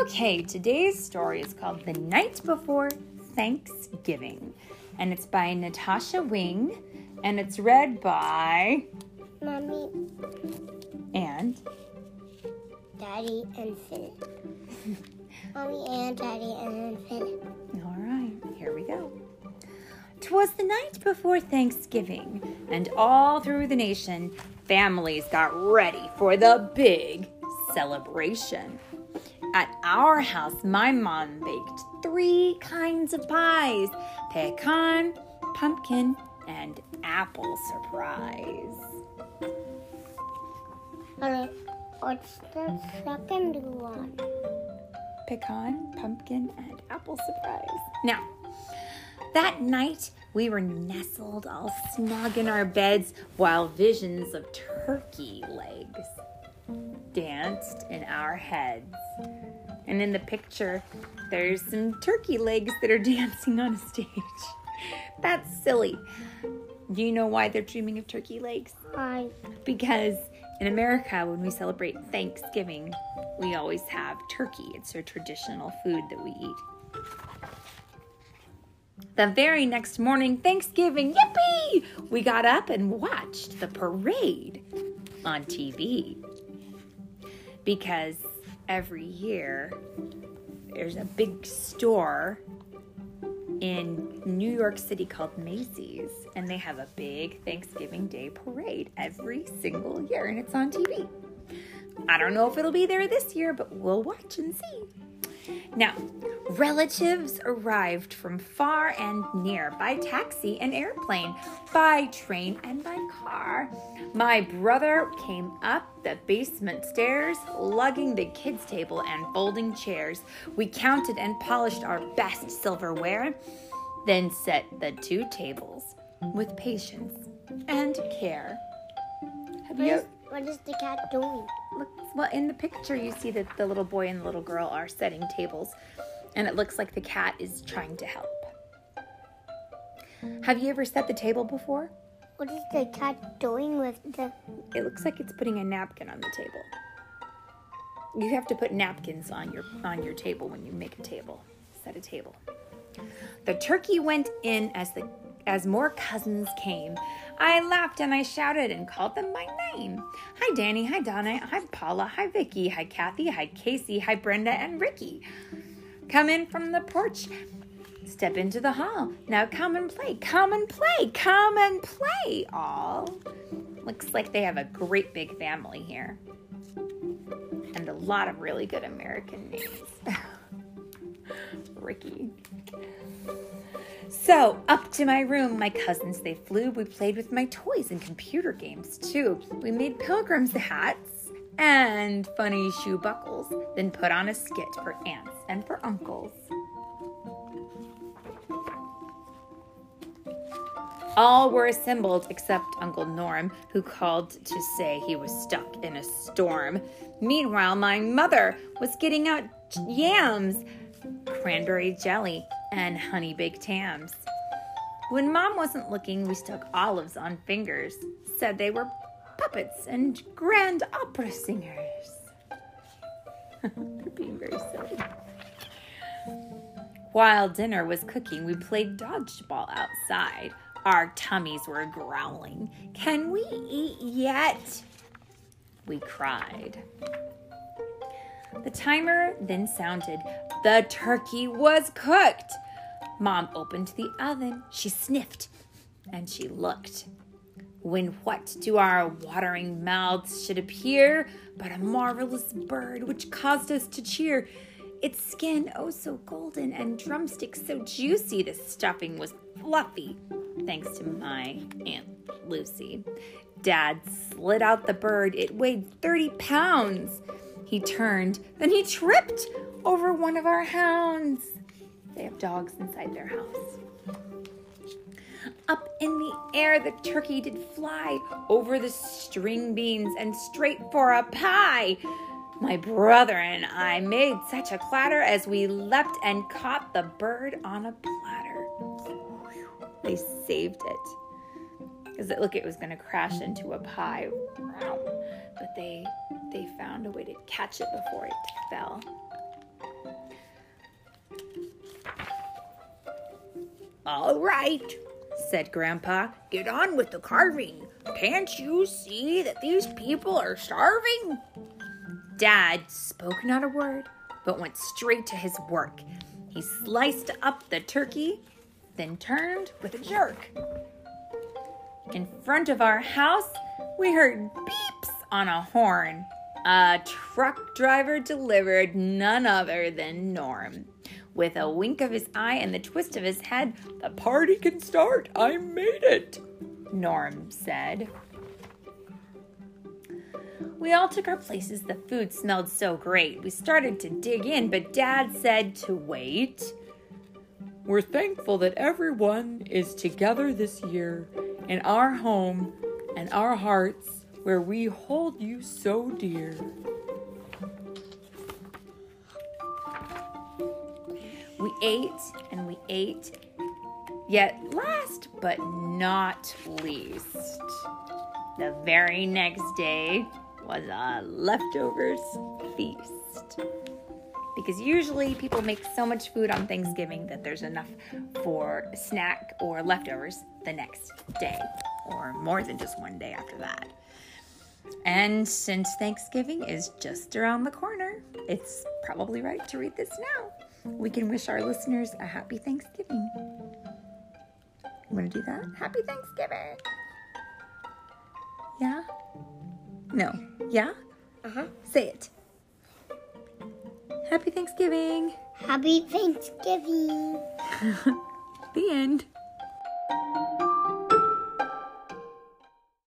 Okay, today's story is called The Night Before Thanksgiving, and it's by Natasha Wing, and it's read by Mommy, and Daddy, and Philip. Mommy and Daddy and Philip. All right, here we go. 'Twas the night before Thanksgiving, and all through the nation, families got ready for the big celebration. At our house, my mom baked three kinds of pies pecan, pumpkin, and apple surprise. Alright, what's the second one? pecan, pumpkin, and apple surprise. Now, that night we were nestled all snug in our beds while visions of turkey legs danced in our heads. And in the picture, there's some turkey legs that are dancing on a stage. That's silly. Do you know why they're dreaming of turkey legs? I because in America, when we celebrate Thanksgiving, we always have turkey. It's a traditional food that we eat. The very next morning, Thanksgiving, yippee! We got up and watched the parade on TV. Because every year, there's a big store in New York City called Macy's, and they have a big Thanksgiving Day parade every single year, and it's on TV. I don't know if it'll be there this year, but we'll watch and see. Now, relatives arrived from far and near by taxi and airplane, by train and by car. My brother came up the basement stairs, lugging the kids' table and folding chairs. We counted and polished our best silverware, then set the two tables with patience and care. Have what you is, what is the cat doing? Well in the picture you see that the little boy and the little girl are setting tables and it looks like the cat is trying to help. Have you ever set the table before? What is the cat doing with the? It looks like it's putting a napkin on the table. You have to put napkins on your on your table when you make a table set a table. The turkey went in as the as more cousins came. I laughed and i shouted and called them by name. Hi danny. Hi donna. Hi paula. Hi vicky. Hi kathy. Hi casey. Hi brenda and ricky. Come in from the porch. Step into the hall. Now come and play. Come and play. Come and play all. Looks like they have a great big family here. And a lot of really good american names ricky so, up to my room, my cousins they flew. We played with my toys and computer games too. We made pilgrims hats and funny shoe buckles, then put on a skit for aunts and for uncles. All were assembled except Uncle Norm, who called to say he was stuck in a storm. Meanwhile, my mother was getting out yams, cranberry jelly, and honey baked hams. When mom wasn't looking, we stuck olives on fingers, said they were puppets and grand opera singers. They're being very silly. While dinner was cooking, we played dodgeball outside. Our tummies were growling. Can we eat yet? We cried. The timer then sounded. The turkey was cooked. Mom opened the oven. She sniffed and she looked. When what to our watering mouths should appear but a marvelous bird which caused us to cheer. Its skin oh so golden and drumsticks so juicy, the stuffing was fluffy, thanks to my Aunt Lucy. Dad slid out the bird. It weighed 30 pounds. He turned, then he tripped over one of our hounds. They have dogs inside their house. Up in the air, the turkey did fly over the string beans and straight for a pie. My brother and I made such a clatter as we leapt and caught the bird on a platter. They saved it. Because it looked it was going to crash into a pie. But they they found a way to catch it before it fell. All right, said Grandpa. Get on with the carving. Can't you see that these people are starving? Dad spoke not a word, but went straight to his work. He sliced up the turkey, then turned with a jerk. In front of our house, we heard beeps on a horn. A truck driver delivered none other than Norm. With a wink of his eye and the twist of his head, the party can start. I made it, Norm said. We all took our places. The food smelled so great. We started to dig in, but Dad said to wait. We're thankful that everyone is together this year in our home and our hearts where we hold you so dear. Ate and we ate, yet last but not least, the very next day was a leftovers feast. Because usually people make so much food on Thanksgiving that there's enough for snack or leftovers the next day, or more than just one day after that. And since Thanksgiving is just around the corner, it's probably right to read this now. We can wish our listeners a happy Thanksgiving. You want to do that? Happy Thanksgiving. Yeah? No. Yeah? Uh huh. Say it. Happy Thanksgiving. Happy Thanksgiving. The end.